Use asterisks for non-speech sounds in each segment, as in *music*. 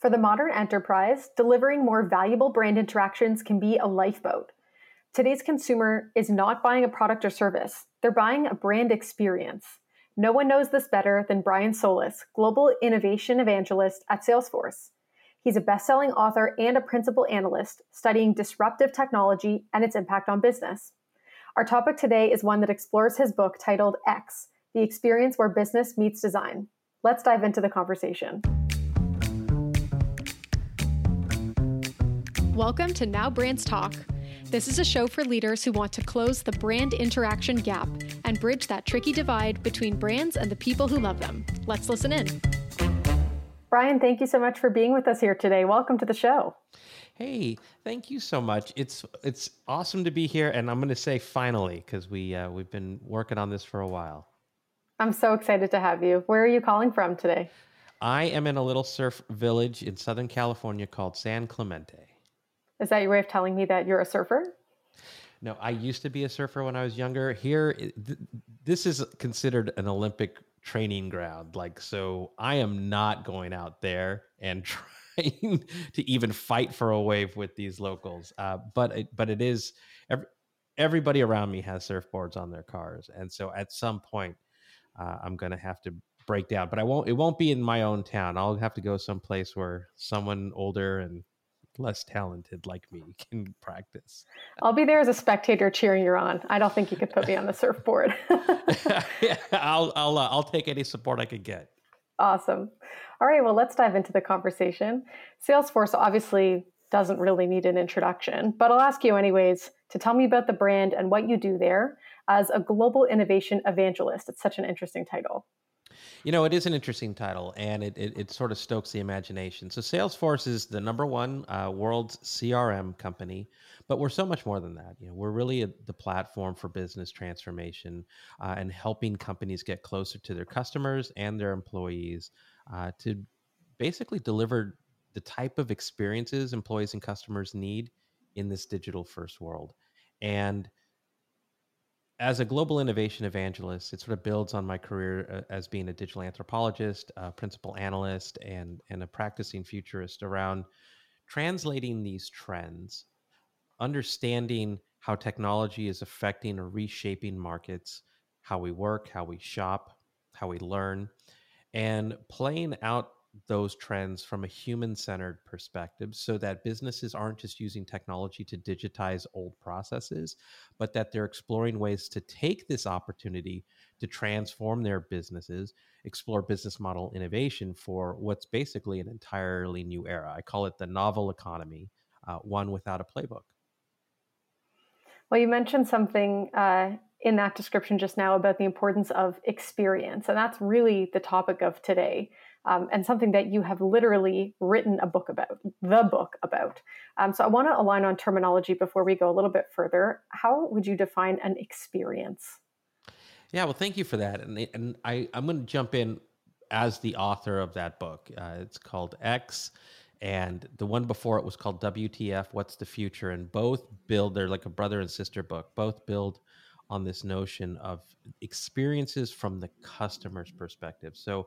For the modern enterprise, delivering more valuable brand interactions can be a lifeboat. Today's consumer is not buying a product or service, they're buying a brand experience. No one knows this better than Brian Solis, Global Innovation Evangelist at Salesforce. He's a best selling author and a principal analyst studying disruptive technology and its impact on business. Our topic today is one that explores his book titled X The Experience Where Business Meets Design. Let's dive into the conversation. Welcome to Now Brands Talk. This is a show for leaders who want to close the brand interaction gap and bridge that tricky divide between brands and the people who love them. Let's listen in. Brian, thank you so much for being with us here today. Welcome to the show. Hey, thank you so much. It's it's awesome to be here, and I'm going to say finally because we uh, we've been working on this for a while. I'm so excited to have you. Where are you calling from today? I am in a little surf village in Southern California called San Clemente. Is that your way of telling me that you're a surfer? No, I used to be a surfer when I was younger. Here, th- this is considered an Olympic training ground. Like, so I am not going out there and *laughs* trying to even fight for a wave with these locals. Uh, but it, but it is every, everybody around me has surfboards on their cars, and so at some point, uh, I'm going to have to break down. But I won't. It won't be in my own town. I'll have to go someplace where someone older and less talented like me *laughs* can practice. I'll be there as a spectator cheering you on. I don't think you could put me on the surfboard. yeah, *laughs* I'll I'll uh, I'll take any support I could get. Awesome. All right, well, let's dive into the conversation. Salesforce obviously doesn't really need an introduction, but I'll ask you anyways to tell me about the brand and what you do there as a global innovation evangelist. It's such an interesting title. You know, it is an interesting title, and it, it, it sort of stokes the imagination. So, Salesforce is the number one uh, world's CRM company, but we're so much more than that. You know, we're really a, the platform for business transformation uh, and helping companies get closer to their customers and their employees uh, to basically deliver the type of experiences employees and customers need in this digital first world. And as a global innovation evangelist, it sort of builds on my career uh, as being a digital anthropologist, a principal analyst, and, and a practicing futurist around translating these trends, understanding how technology is affecting or reshaping markets, how we work, how we shop, how we learn, and playing out those trends from a human centered perspective so that businesses aren't just using technology to digitize old processes, but that they're exploring ways to take this opportunity to transform their businesses, explore business model innovation for what's basically an entirely new era. I call it the novel economy, uh, one without a playbook. Well, you mentioned something uh, in that description just now about the importance of experience, and that's really the topic of today um, and something that you have literally written a book about, the book about. Um, so I want to align on terminology before we go a little bit further. How would you define an experience? Yeah, well, thank you for that. And, and I, I'm going to jump in as the author of that book. Uh, it's called X, and the one before it was called WTF What's the Future? And both build, they're like a brother and sister book, both build on this notion of experiences from the customer's perspective. So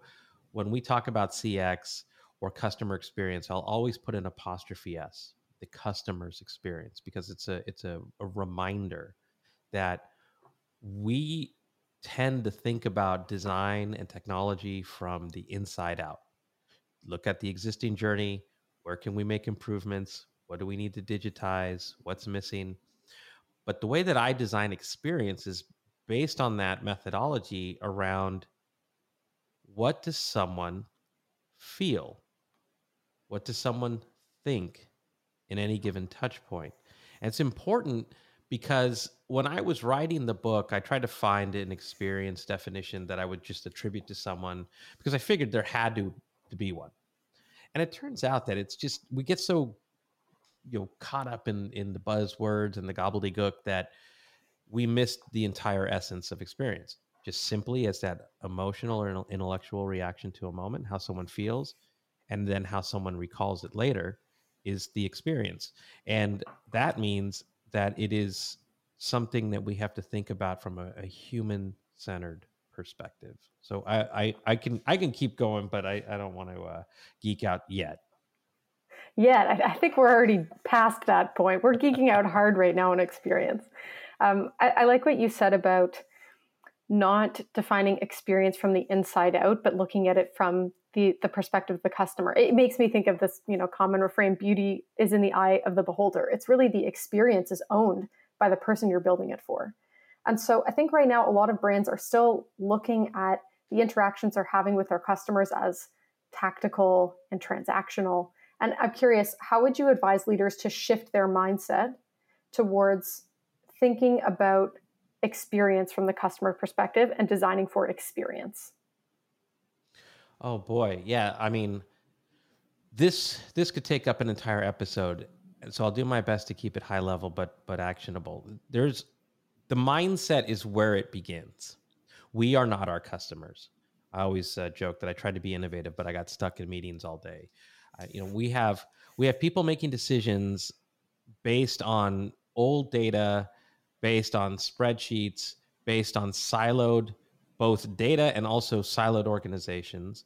when we talk about CX or customer experience, I'll always put an apostrophe S, the customer's experience, because it's a it's a, a reminder that we tend to think about design and technology from the inside out. Look at the existing journey. Where can we make improvements? What do we need to digitize? What's missing? But the way that I design experience is based on that methodology around what does someone feel? What does someone think in any given touch point? And it's important because when I was writing the book, I tried to find an experience definition that I would just attribute to someone because I figured there had to, to be one. And it turns out that it's just we get so you know caught up in in the buzzwords and the gobbledygook that we missed the entire essence of experience just simply as that emotional or intellectual reaction to a moment, how someone feels, and then how someone recalls it later is the experience. And that means that it is something that we have to think about from a, a human centered perspective. So I, I, I, can I can keep going, but I, I don't want to uh, geek out yet. yet. I, I, think we're already past that point. We're geeking out hard right now on experience. Um, I, I like what you said about not defining experience from the inside out, but looking at it from the the perspective of the customer. It makes me think of this, you know, common refrain: "Beauty is in the eye of the beholder." It's really the experience is owned by the person you're building it for. And so, I think right now a lot of brands are still looking at the interactions they're having with their customers as tactical and transactional. And I'm curious, how would you advise leaders to shift their mindset towards thinking about experience from the customer perspective and designing for experience? Oh boy, yeah. I mean, this this could take up an entire episode, so I'll do my best to keep it high level, but but actionable. There's the mindset is where it begins. We are not our customers. I always uh, joke that I tried to be innovative, but I got stuck in meetings all day. Uh, you know, we have we have people making decisions based on old data, based on spreadsheets, based on siloed both data and also siloed organizations.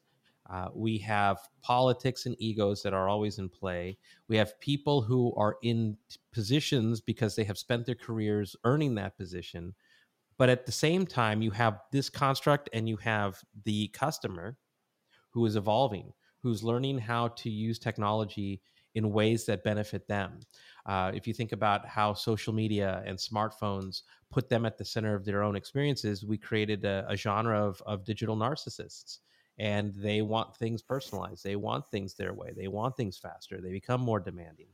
Uh, we have politics and egos that are always in play. We have people who are in positions because they have spent their careers earning that position. But at the same time, you have this construct and you have the customer who is evolving, who's learning how to use technology in ways that benefit them. Uh, if you think about how social media and smartphones put them at the center of their own experiences, we created a, a genre of, of digital narcissists and they want things personalized. They want things their way. They want things faster. They become more demanding.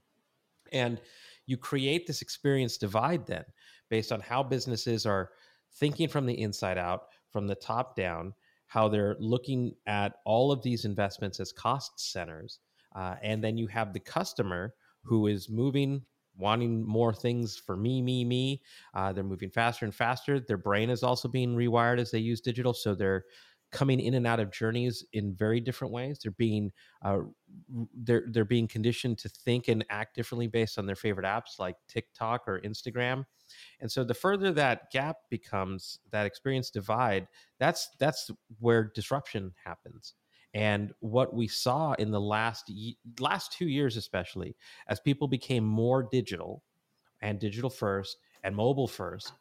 And you create this experience divide then based on how businesses are thinking from the inside out, from the top down, how they're looking at all of these investments as cost centers. Uh, and then you have the customer who is moving wanting more things for me, me, me. Uh, they're moving faster and faster. Their brain is also being rewired as they use digital. So they're coming in and out of journeys in very different ways. They're being uh, they're they're being conditioned to think and act differently based on their favorite apps like TikTok or Instagram. And so the further that gap becomes, that experience divide, that's that's where disruption happens. And what we saw in the last last two years, especially as people became more digital and digital first and mobile first,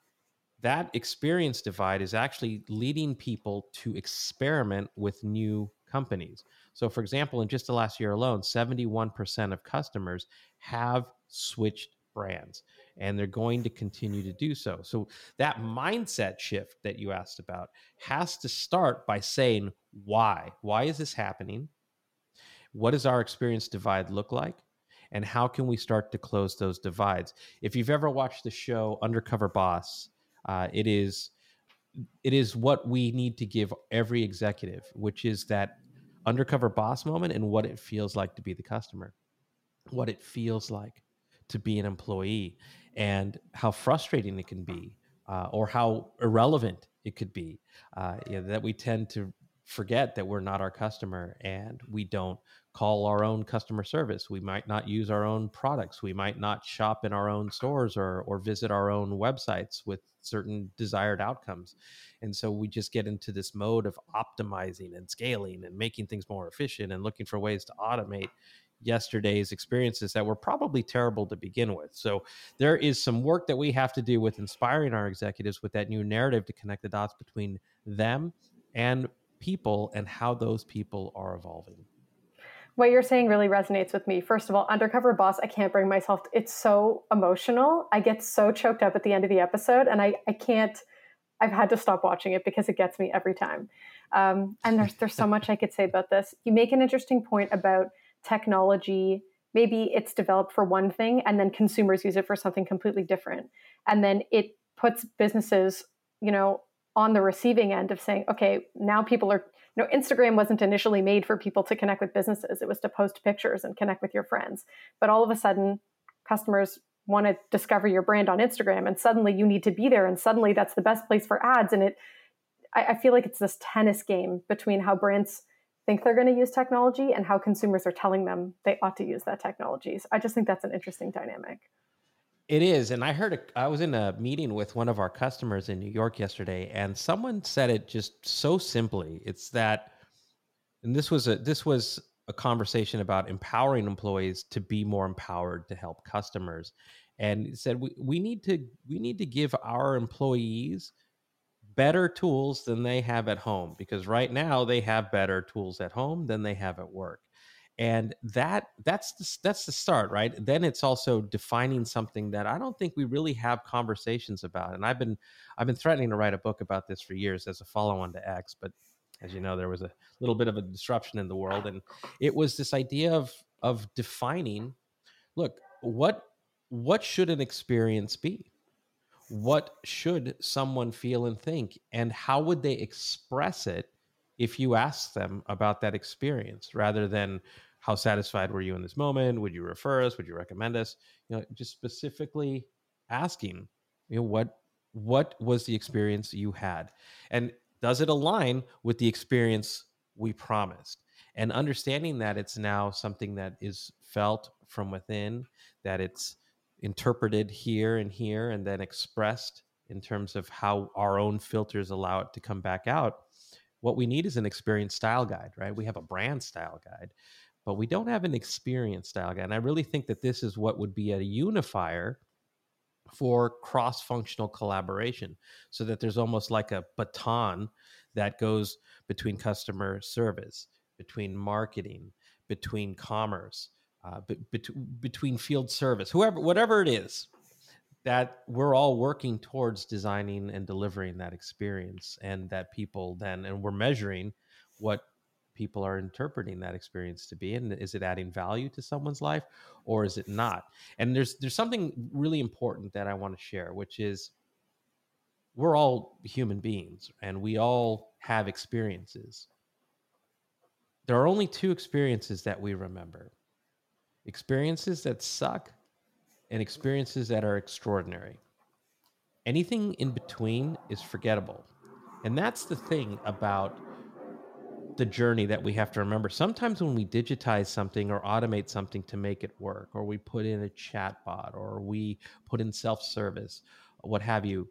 that experience divide is actually leading people to experiment with new companies. So, for example, in just the last year alone, 71% of customers have switched brands and they're going to continue to do so. So, that mindset shift that you asked about has to start by saying, why? Why is this happening? What does our experience divide look like? And how can we start to close those divides? If you've ever watched the show Undercover Boss, uh, it is it is what we need to give every executive, which is that undercover boss moment and what it feels like to be the customer, what it feels like to be an employee, and how frustrating it can be, uh, or how irrelevant it could be. Uh, you know, that we tend to forget that we're not our customer and we don't call our own customer service. We might not use our own products. We might not shop in our own stores or, or visit our own websites with certain desired outcomes. And so we just get into this mode of optimizing and scaling and making things more efficient and looking for ways to automate yesterday's experiences that were probably terrible to begin with. So there is some work that we have to do with inspiring our executives with that new narrative to connect the dots between them and people and how those people are evolving what you're saying really resonates with me. First of all, Undercover Boss, I can't bring myself. To, it's so emotional. I get so choked up at the end of the episode, and I, I can't. I've had to stop watching it because it gets me every time. Um, and there's there's so much I could say about this. You make an interesting point about technology. Maybe it's developed for one thing, and then consumers use it for something completely different, and then it puts businesses, you know, on the receiving end of saying, okay, now people are you know, Instagram wasn't initially made for people to connect with businesses. It was to post pictures and connect with your friends. But all of a sudden, customers want to discover your brand on Instagram, and suddenly you need to be there, and suddenly that's the best place for ads. And it, I, I feel like it's this tennis game between how brands think they're going to use technology and how consumers are telling them they ought to use that technology. So I just think that's an interesting dynamic. It is, and I heard. A, I was in a meeting with one of our customers in New York yesterday, and someone said it just so simply. It's that, and this was a this was a conversation about empowering employees to be more empowered to help customers and said we, we need to we need to give our employees better tools than they have at home because right now they have better tools at home than they have at work. And that that's the, that's the start right? Then it's also defining something that i don't think we really have conversations about and i've been i've been threatening to write a book about this for years as a follow-on to x but as you know there was a little bit of a disruption in the world and it was this idea of of defining look what what should an experience be what should someone feel and think? And how would they express it if you ask them about that experience rather than how satisfied were you in this moment? Would you refer us? Would you recommend us? You know just specifically asking you know what what was the experience you had? And does it align with the experience we promised? And understanding that it's now something that is felt from within that it's interpreted here and here and then expressed in terms of how our own filters allow it to come back out what we need is an experience style guide right? We have a brand style guide but we don't have an experience style guide and i really think that this is what would be a unifier for cross functional collaboration so that there's almost like a baton that goes between customer service between marketing between commerce uh, between field service, whoever, whatever it is, that we're all working towards designing and delivering that experience, and that people then, and we're measuring what people are interpreting that experience to be and is it adding value to someone's life or is it not? And there's there's something really important that i want to share which is we're all human beings and we all have experiences. There are only two experiences that we remember experiences that suck and experiences that are extraordinary. Anything in between is forgettable. And that's the thing about the journey that we have to remember. Sometimes when we digitize something or automate something to make it work, or we put in a chat bot, or we put in self service, what have you,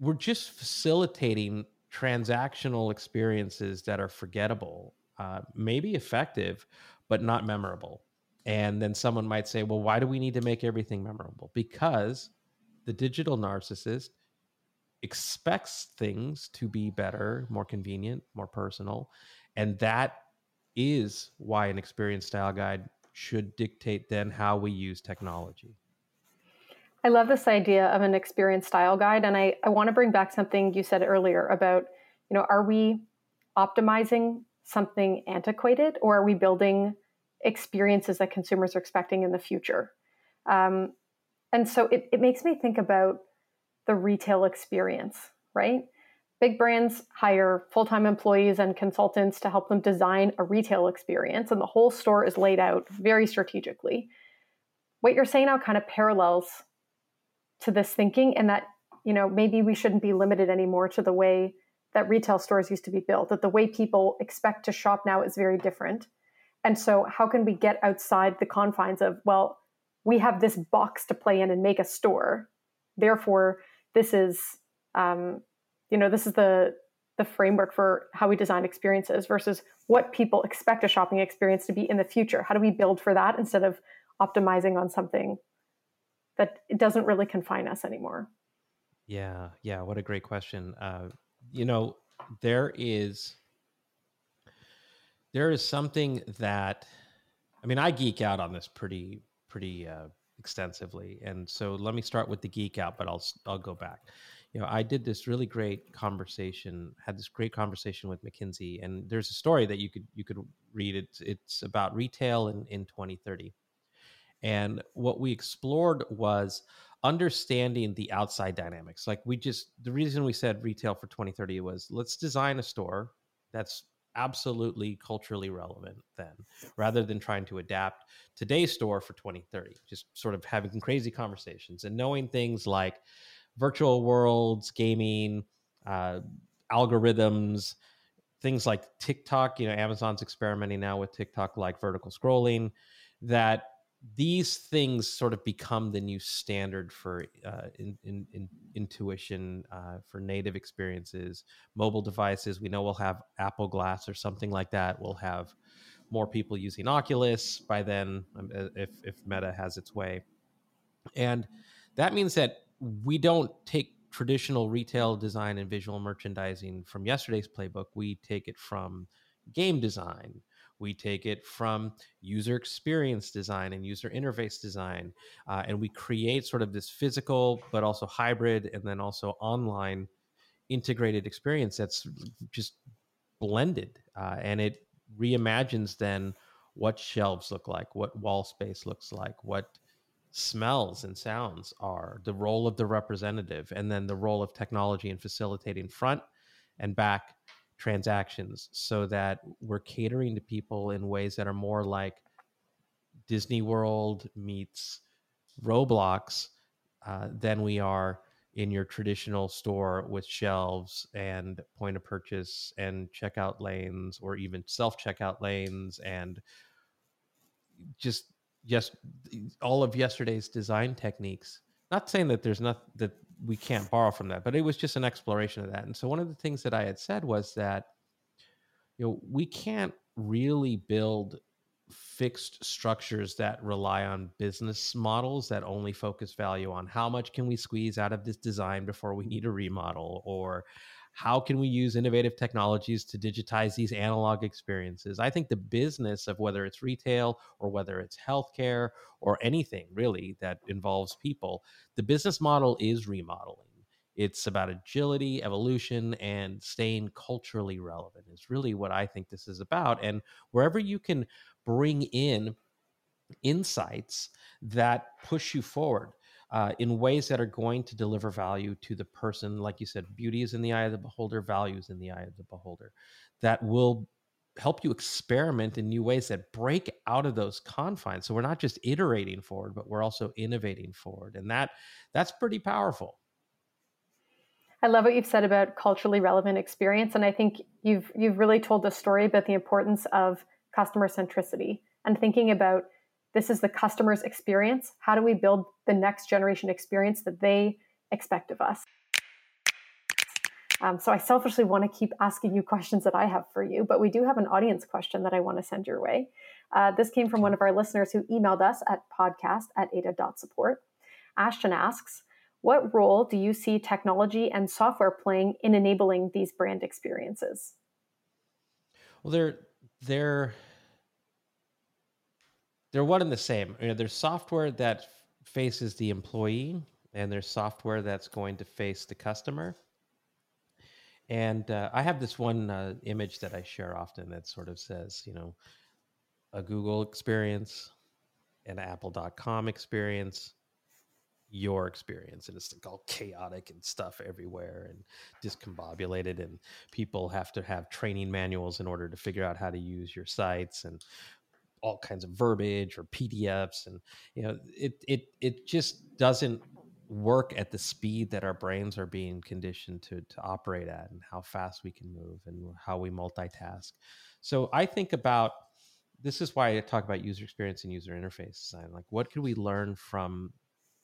we're just facilitating transactional experiences that are forgettable, uh, maybe effective, but not memorable. And then someone might say, well, why do we need to make everything memorable? Because the digital narcissist expects things to be better, more convenient, more personal. And that is why an experience style guide should dictate then how we use technology. I love this idea of an experience style guide. And I, I want to bring back something you said earlier about, you know, are we optimizing something antiquated or are we building experiences that consumers are expecting in the future? Um, and so it, it makes me think about the retail experience, right? Big brands hire full time employees and consultants to help them design a retail experience, and the whole store is laid out very strategically. What you're saying now kind of parallels to this thinking, and that you know maybe we shouldn't be limited anymore to the way that retail stores used to be built, that the way people expect to shop now is very different. And so, how can we get outside the confines of, well, we have this box to play in and make a store. Therefore, this is, um, you know, this is the the framework for how we design experiences versus what people expect a shopping experience to be in the future. How do we build for that instead of optimizing on something that doesn't really confine us anymore? Yeah, yeah. What a great question. Uh, you know, there is there is something that I mean, I geek out on this pretty pretty uh, extensively, and so let me start with the geek out, but I'll I'll go back. You know, I did this really great conversation, had this great conversation with McKinsey, and there's a story that you could you could read. It's it's about retail in in 2030, and what we explored was understanding the outside dynamics. Like we just, the reason we said retail for 2030 was let's design a store that's absolutely culturally relevant then rather than trying to adapt today's store for 2030 just sort of having crazy conversations and knowing things like virtual worlds gaming uh, algorithms things like tiktok you know amazon's experimenting now with tiktok like vertical scrolling that these things sort of become the new standard for uh, in, in, in intuition uh, for native experiences. Mobile devices we know we'll have apple glass or something like that. We'll have more people using oculus by then um, uh, if, if meta has its way. And that means that we don't take traditional retail design and visual merchandising from yesterday's playbook. We take it from game design we take it from user experience design and user interface design, uh, and we create sort of this physical, but also hybrid, and then also online integrated experience that's just blended. Uh, and it reimagines then what shelves look like, what wall space looks like, what smells and sounds are, the role of the representative, and then the role of technology in facilitating front and back transactions so that we're catering to people in ways that are more like Disney World meets Roblox uh, than we are in your traditional store with shelves and point of purchase and checkout lanes or even self checkout lanes and just just all of yesterday's design techniques. Not saying that there's not that we can't borrow from that but it was just an exploration of that. And so one of the things that i had said was that you know we can't really build fixed structures that rely on business models that only focus value on how much can we squeeze out of this design before we need a remodel or how can we use innovative technologies to digitize these analog experiences? I think the business of whether it's retail or whether it's healthcare or anything really that involves people the business model is remodeling. It's about agility evolution and staying culturally relevant is really what i think this is about. And wherever you can bring in insights that push you forward uh, in ways that are going to deliver value to the person. Like you said, beauty is in the eye of the beholder, values in the eye of the beholder. That will help you experiment in new ways that break out of those confines. So we're not just iterating forward, but we're also innovating forward, and that that's pretty powerful. I love what you've said about culturally relevant experience, and I think you've you've really told the story about the importance of customer centricity and thinking about this is the customer's experience. How do we build the next generation experience that they expect of us? Um, so I selfishly want to keep asking you questions that I have for you, but we do have an audience question that I want to send your way. Uh, this came from one of our listeners who emailed us at podcast at ada.support. Ashton asks, what role do you see technology and software playing in enabling these brand experiences? Well, they're they're they're one and the same. You know, there's software that faces the employee, and there's software that's going to face the customer. And uh, I have this one uh, image that I share often that sort of says, you know, a Google experience, an Apple.com experience, your experience. And it's like all chaotic and stuff everywhere and discombobulated. And people have to have training manuals in order to figure out how to use your sites. And all kinds of verbiage or PDFs, and you know, it it it just doesn't work at the speed that our brains are being conditioned to to operate at, and how fast we can move, and how we multitask. So I think about this is why I talk about user experience and user interface design. Like, what could we learn from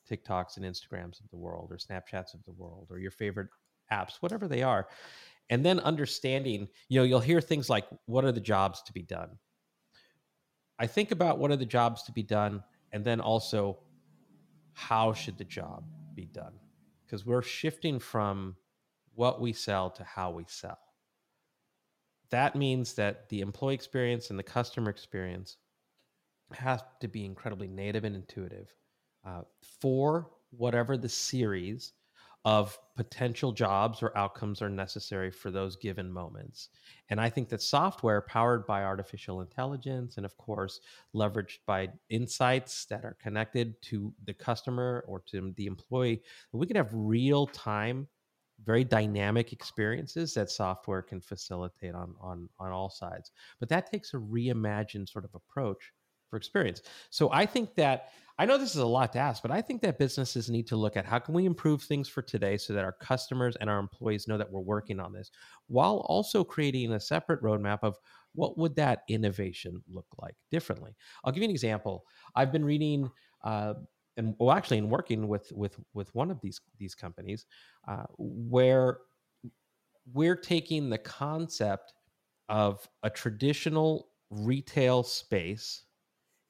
TikToks and Instagrams of the world, or Snapchats of the world, or your favorite apps, whatever they are, and then understanding. You know, you'll hear things like, "What are the jobs to be done?" I think about what are the jobs to be done, and then also how should the job be done? Because we're shifting from what we sell to how we sell. That means that the employee experience and the customer experience have to be incredibly native and intuitive uh, for whatever the series of potential jobs or outcomes are necessary for those given moments. And I think that software powered by artificial intelligence and, of course, leveraged by insights that are connected to the customer or to the employee, we can have real time, very dynamic experiences that software can facilitate on, on, on all sides. But that takes a reimagined sort of approach for experience. So I think that I know this is a lot to ask, but I think that businesses need to look at how can we improve things for today so that our customers and our employees know that we're working on this, while also creating a separate roadmap of what would that innovation look like differently. I'll give you an example. I've been reading. Uh, and well, actually, in working with with with one of these these companies, uh, where we're taking the concept of a traditional retail space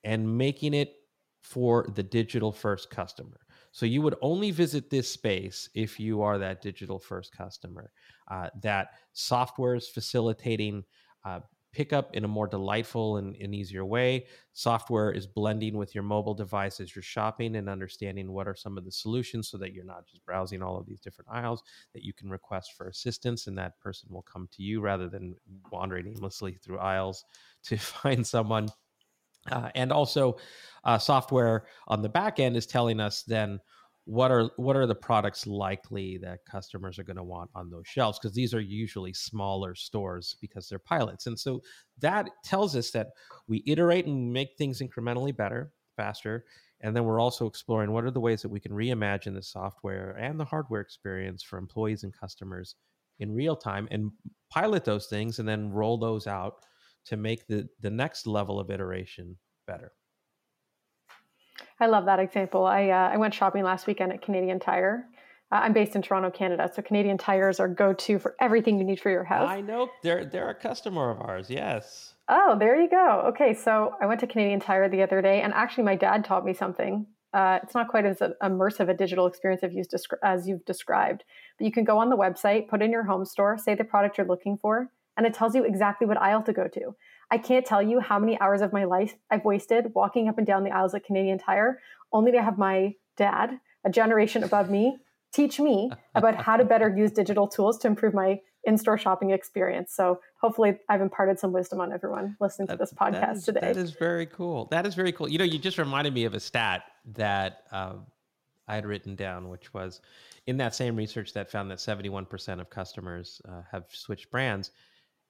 and making it for the digital first customer. So you would only visit this space if you are that digital first customer. Uh, that software is facilitating uh, pickup in a more delightful and, and, easier way. Software is blending with your mobile device as you're shopping and understanding what are some of the solutions so that you're not just browsing all of these different aisles, that you can request for assistance and that person will come to you rather than wandering aimlessly through aisles to *laughs* find someone. Uh, and also, uh, software on the back end is telling us then what are what are the products likely that customers are going to want on those shelves because these are usually smaller stores because they're pilots. And so that tells us that we iterate and make things incrementally better faster and then we're also exploring what are the ways that we can reimagine the software and the hardware experience for employees and customers in real time and pilot those things and then roll those out to make the the next level of iteration better I love that example. I uh, I went shopping last weekend at Canadian Tire. Uh, I'm based in Toronto, Canada, so Canadian Tires are go to for everything you need for your house. I know they're they're a customer of ours. Yes. Oh, there you go. Okay, so I went to Canadian Tire the other day, and actually, my dad taught me something. Uh, it's not quite as immersive a digital experience as you've described, but you can go on the website, put in your home store, say the product you're looking for, and it tells you exactly what aisle to go to. I can't tell you how many hours of my life I've wasted walking up and down the aisles at Canadian Tire, only to have my dad, a generation above me, teach me *laughs* about how to better use digital tools to improve my in-store shopping experience. So hopefully I've imparted some wisdom on everyone listening to this podcast that is, today. That is very cool. That is very cool. You know, you just reminded me of a stat that uh, I had written down, which was in that same research that found that 71% of customers uh, have switched brands.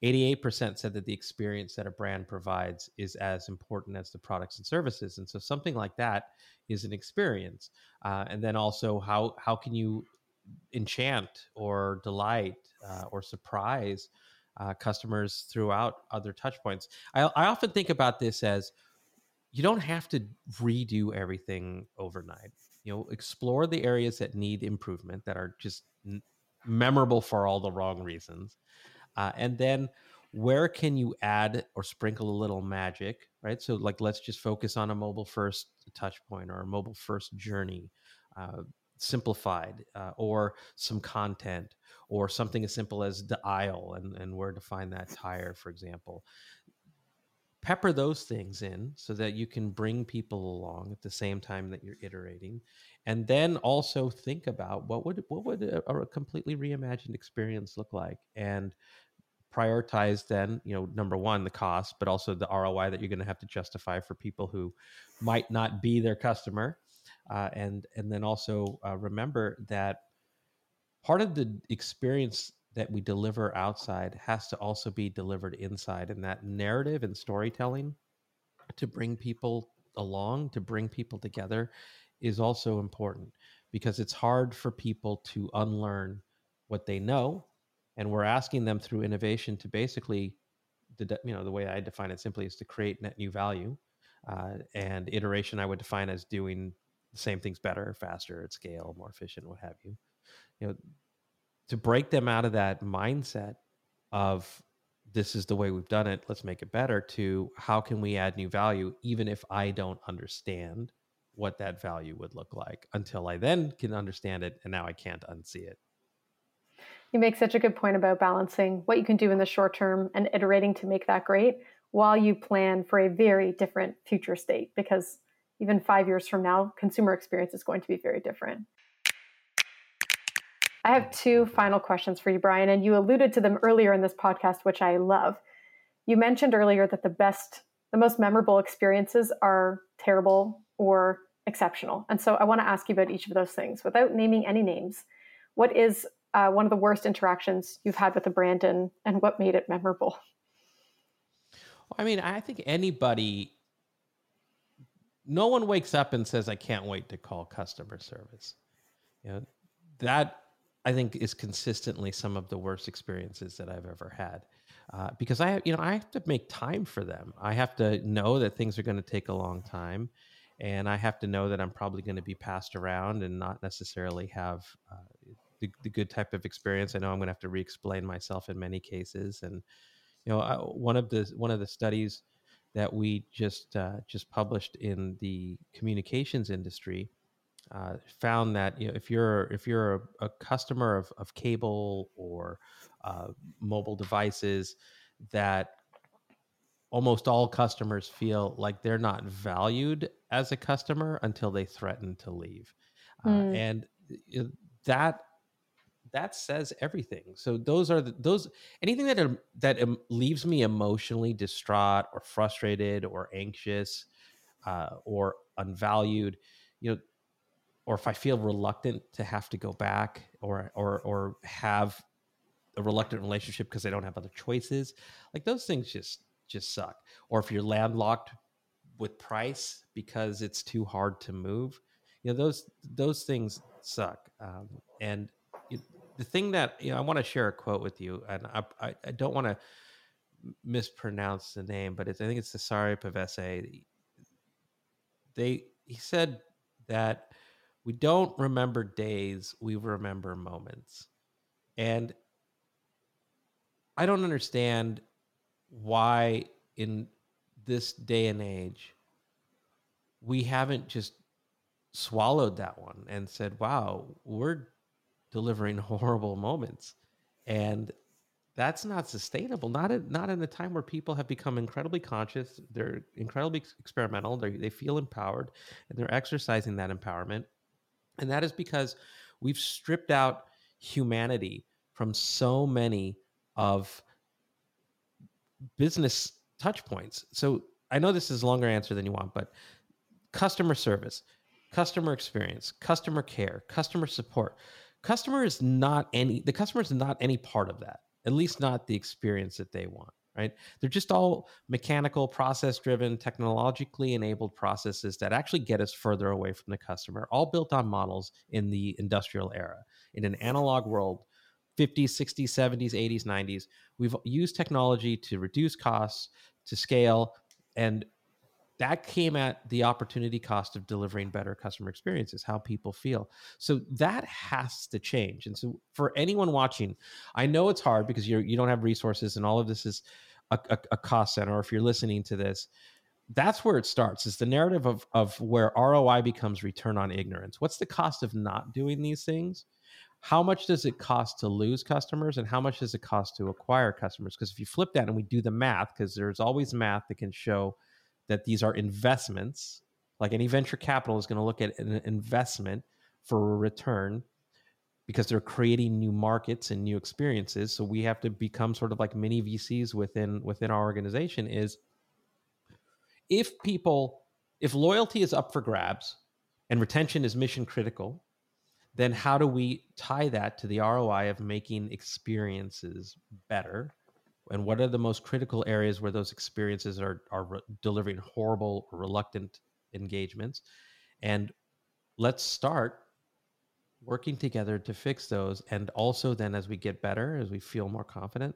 88% said that the experience that a brand provides is as important as the products and services and so something like that is an experience. Uh, and then also how how can you enchant or delight uh, or surprise uh, customers throughout other touch points? I, I often think about this as you don't have to redo everything overnight. You know explore the areas that need improvement that are just n- memorable for all the wrong reasons uh, and then where can you add or sprinkle a little magic, right? So, like, let's just focus on a mobile first touch point or a mobile first journey, uh, simplified, uh, or some content, or something as simple as the aisle and, and where to find that tire, for example. Pepper those things in so that you can bring people along at the same time that you're iterating, and then also think about what would what would a, a completely reimagined experience look like, and prioritize then you know number one the cost but also the roi that you're going to have to justify for people who might not be their customer uh, and and then also uh, remember that part of the experience that we deliver outside has to also be delivered inside and that narrative and storytelling to bring people along to bring people together is also important because it's hard for people to unlearn what they know and we're asking them through innovation to basically you know the way i define it simply is to create net new value uh, and iteration i would define as doing the same things better faster at scale more efficient what have you. You know to break them out of that mindset of this is the way we've done it let's make it better to how can we add new value even if i don't understand what that value would look like until i then can understand it and now i can't unsee it you make such a good point about balancing what you can do in the short term and iterating to make that great while you plan for a very different future state because even five years from now, consumer experience is going to be very different. I have two final questions for you, Brian, and you alluded to them earlier in this podcast, which I love. You mentioned earlier that the best, the most memorable experiences are terrible or exceptional. And so I want to ask you about each of those things without naming any names. What is uh, one of the worst interactions you've had with a brand and, and what made it memorable? I mean, I think anybody no one wakes up and says, "I can't wait to call customer service." You know, that I think is consistently some of the worst experiences that I've ever had. Uh, because I, you know, I have to make time for them. I have to know that things are going to take a long time, and I have to know that I'm probably going to be passed around and not necessarily have uh, the, the, good type of experience. I know I'm going to have to re-explain myself in many cases, and you know, I, one of the one of the studies that we just uh, just published in the communications industry uh, found that you know, if you're if you're a, a customer of, of cable or uh, mobile devices, that almost all customers feel like they're not valued as a customer until they threaten to leave, mm. and that that says everything. So those are the, those anything that um, that um, leaves me emotionally distraught or frustrated or anxious uh, or unvalued, you know, or if I feel reluctant to have to go back or or or have a reluctant relationship because I don't have other choices, like those things just just suck. Or if you're landlocked with price because it's too hard to move, you know those those things suck. Um, and the thing that you know, I want to share a quote with you, and I, I, I don't want to mispronounce the name, but I think it's Cesare Pavese. They he said that we don't remember days, we remember moments, and I don't understand why in this day and age we haven't just swallowed that one and said, "Wow, we're delivering *laughs* horrible moments. And that's not sustainable. Not at, not in a time where people have become incredibly conscious. They're incredibly experimental. They they feel empowered, and they're exercising that empowerment. And that is because we've stripped out humanity from so many of business touch points. So I know this is a longer answer than you want, but customer service, customer experience, customer care, customer support customer is not any the customer is not any part of that at least not the experience that they want right? They're just all mechanical process driven technologically enabled processes that actually get us further away from the customer all built on models in the industrial era. In an analog world 50s 60s 70s 80s 90s we've used technology to reduce costs to scale and that came at the opportunity cost of delivering better customer experiences how people feel. So that has to change. And so for anyone watching i know it's hard because you're you don't have resources and all of this is a, a, a cost center or if you're listening to this that's where it starts is the narrative of of where roi becomes return on ignorance. What's the cost of not doing these things? How much does it cost to lose customers and how much does it cost to acquire customers? Because if you flip that and we do the math because there's always math that can show that these are investments. Like any venture capital is going to look at an investment for a return because they're creating new markets and new experiences. So we have to become sort of like mini VCs within within our organization. Is if people if loyalty is up for grabs and retention is mission critical, then how do we tie that to the ROI of making experiences better and what are the most critical areas where those experiences are are re- delivering horrible or reluctant engagements? And let's start working together to fix those and also then as we get better as we feel more confident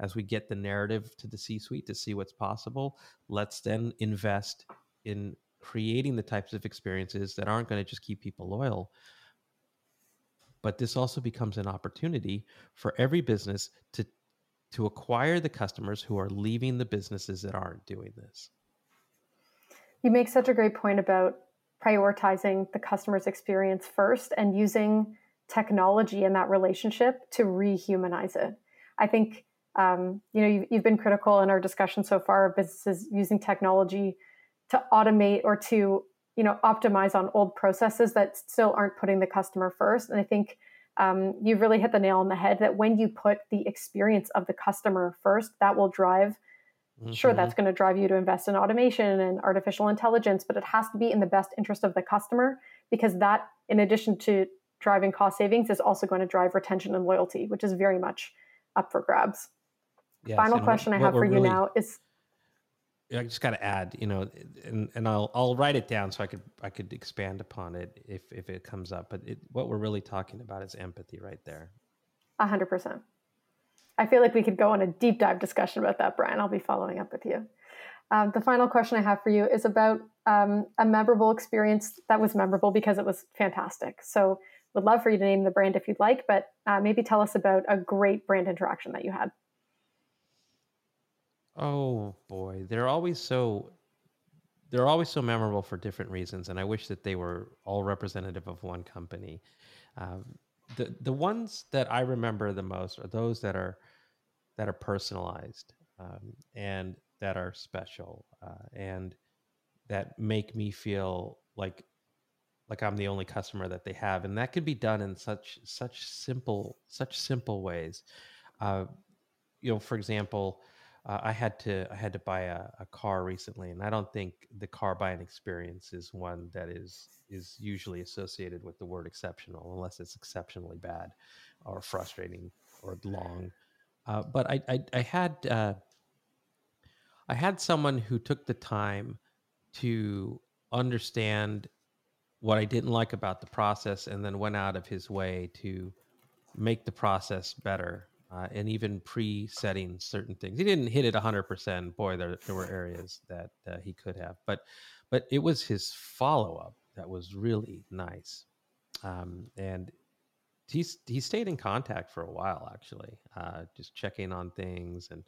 as we get the narrative to the c suite to see what's possible let's then invest in creating the types of experiences that aren't going to just keep people loyal. But this also becomes an opportunity for every business to to acquire the customers who are leaving the businesses that aren't doing this. You make such a great point about prioritizing the customer's experience first and using technology in that relationship to rehumanize it. I think um, you know you've, you've been critical in our discussion so far of businesses using technology to automate or to you know optimize on old processes that still aren't putting the customer first. And I think um, you've really hit the nail on the head that when you put the experience of the customer first, that will drive. Mm-hmm. Sure, that's going to drive you to invest in automation and artificial intelligence, but it has to be in the best interest of the customer because that, in addition to driving cost savings, is also going to drive retention and loyalty, which is very much up for grabs. Yes, Final question what, I have for you now is I just got to add, you know, and, and I'll I'll write it down so I could I could expand upon it if if it comes up. But it, what we're really talking about is empathy, right there. A hundred percent. I feel like we could go on a deep dive discussion about that, Brian. I'll be following up with you. Um, the final question I have for you is about um, a memorable experience that was memorable because it was fantastic. So, would love for you to name the brand if you'd like, but uh, maybe tell us about a great brand interaction that you had. Oh boy, they're always so they're always so memorable for different reasons, and I wish that they were all representative of one company. Um, the the ones that I remember the most are those that are that are personalized um, and that are special uh, and that make me feel like like I'm the only customer that they have, and that could be done in such such simple such simple ways. Uh, you know, for example uh, I had to I had to buy a, a, car recently, and I don't think the car buying experience is one that is is usually associated with the word exceptional, unless it's exceptionally bad, or frustrating, or long. Uh, but I I, I had uh, I had someone who took the time to understand what I didn't like about the process, and then went out of his way to make the process better uh, and even pre-setting certain things. He didn't hit it 100%. Boy, there, there were areas that uh, he could have, but but it was his follow-up that was really nice. Um, and he he stayed in contact for a while actually, uh, just checking on things and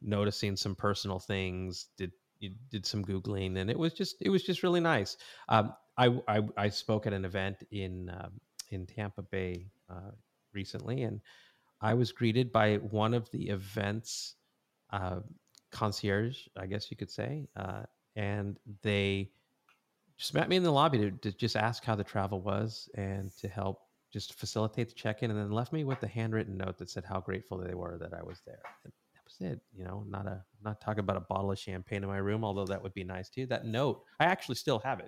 noticing some personal things. Did did some googling, and it was just it was just really nice. Um, I, I, I spoke at an event in um, in Tampa Bay uh, recently, and I was greeted by one of the events uh, concierge, I guess you could say, uh, and they just met me in the lobby to, to, just ask how the travel was and to help just facilitate the check-in, and then left me with a handwritten note that said how grateful they were that I was there. And that was it. You know, not a not talking about a bottle of champagne in my room, although that would be nice too. That note, I actually still have it.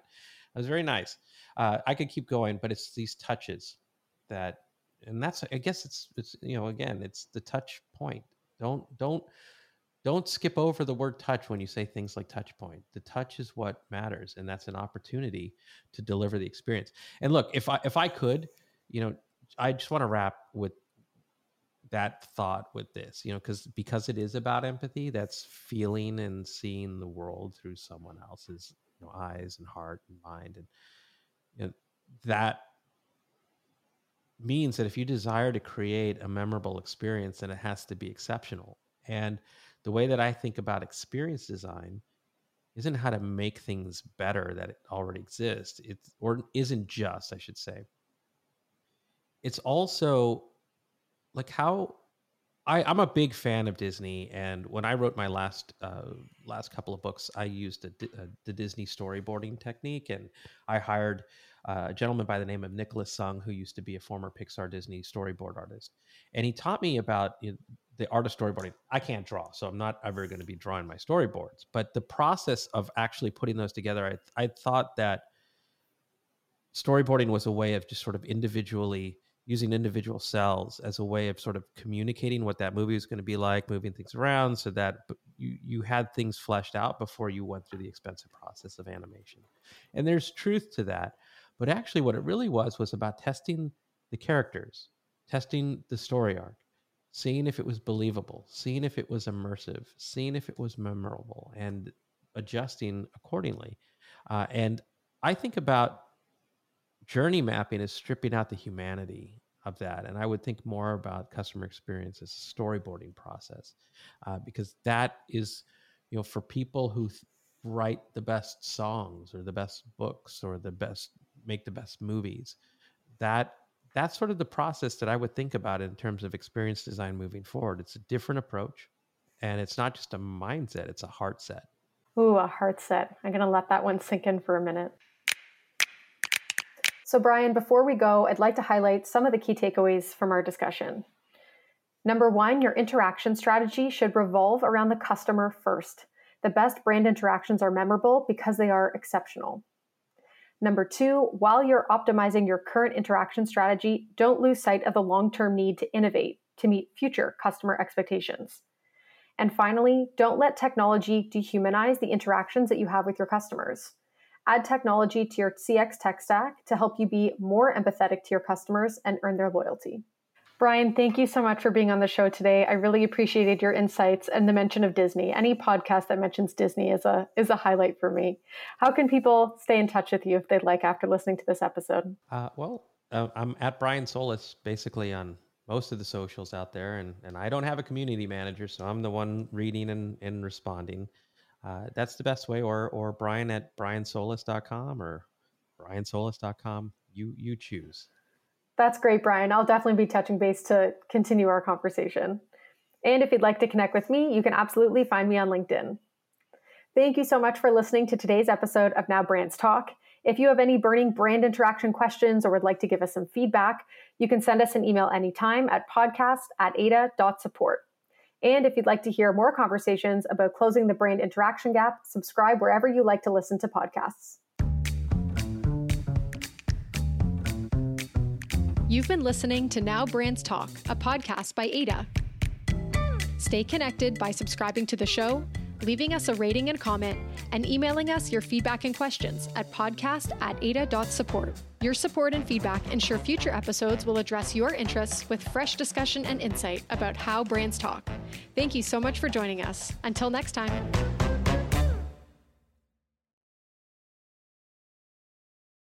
It was very nice. Uh, I could keep going, but it's these touches that and that's i guess it's it's you know again it's the touch point. Don't don't don't skip over the word touch when you say things like touch point. The touch is what matters and that's an opportunity to deliver the experience. And look if i if i could you know i just want to wrap with that thought with this you know because because it is about empathy that's feeling and seeing the world through someone else's you know, eyes and heart and mind and that means that if you desire to create a memorable experience, then it has to be exceptional. And the way that I think about experience design isn't how to make things better that already exist. It's or isn't just, I should say. It's also like how I, am a big fan of Disney, and when I wrote my last uh, last couple of books, I used a, a, the Disney storyboarding technique, and I hired uh, a gentleman by the name of Nicholas Sung, who used to be a former Pixar Disney storyboard artist. And he taught me about you know, the art of storyboarding. I can't draw, so I'm not ever going to be drawing my storyboards. But the process of actually putting those together, I, I thought that storyboarding was a way of just sort of individually using individual cells as a way of sort of communicating what that movie was going to be like, moving things around so that you you had things fleshed out before you went through the expensive process of animation. And there's truth to that. But actually, what it really was was about testing the characters, testing the story arc, seeing if it was believable, seeing if it was immersive, seeing if it was memorable, and adjusting accordingly. Uh, and I think about journey mapping as stripping out the humanity of that. And I would think more about customer experience as a storyboarding process uh, because that is, you know, for people who th- write the best songs or the best books or the best make the best movies. That that's sort of the process that I would think about in terms of experience design moving forward. It's a different approach, and it's not just a mindset; it's a heart set. Ooh, a heart set. I'm gonna let that one sink in for a minute. So, Brian, before we go, I'd like to highlight some of the key takeaways from our discussion. Number one, your interaction strategy should revolve around the customer first. The best brand interactions are memorable because they are exceptional. Number two, while you're optimizing your current interaction strategy, don't lose sight of the long term need to innovate to meet future customer expectations. And finally, don't let technology dehumanize the interactions that you have with your customers. Add technology to your CX tech stack to help you be more empathetic to your customers and earn their loyalty. Brian, thank you so much for being on the show today. I really appreciated your insights and the mention of Disney. Any podcast that mentions Disney is a is a highlight for me. How can people stay in touch with you if they'd like after listening to this episode? Uh, well, uh, I'm at Brian Solis basically on most of the socials out there, and and I don't have a community manager, so I'm the one reading and, and responding. Uh, that's the best way, or or Brian at briansolis.com or briansolis.com. You you choose. That's great, Brian. I'll definitely be touching base to continue our conversation. And if you'd like to connect with me, you can absolutely find me on LinkedIn. Thank you so much for listening to today's episode of Now Brands Talk. If you have any burning brand interaction questions or would like to give us some feedback, you can send us an email anytime at podcast at ada.support. And if you'd like to hear more conversations about closing the brand interaction gap, subscribe wherever you like to listen to podcasts. You've been listening to Now Brands Talk, a podcast by Ada. Stay connected by subscribing to the show, leaving us a rating and comment, and emailing us your feedback and questions at podcast at ada.support. Your support and feedback ensure future episodes will address your interests with fresh discussion and insight about how brands talk. Thank you so much for joining us. Until next time.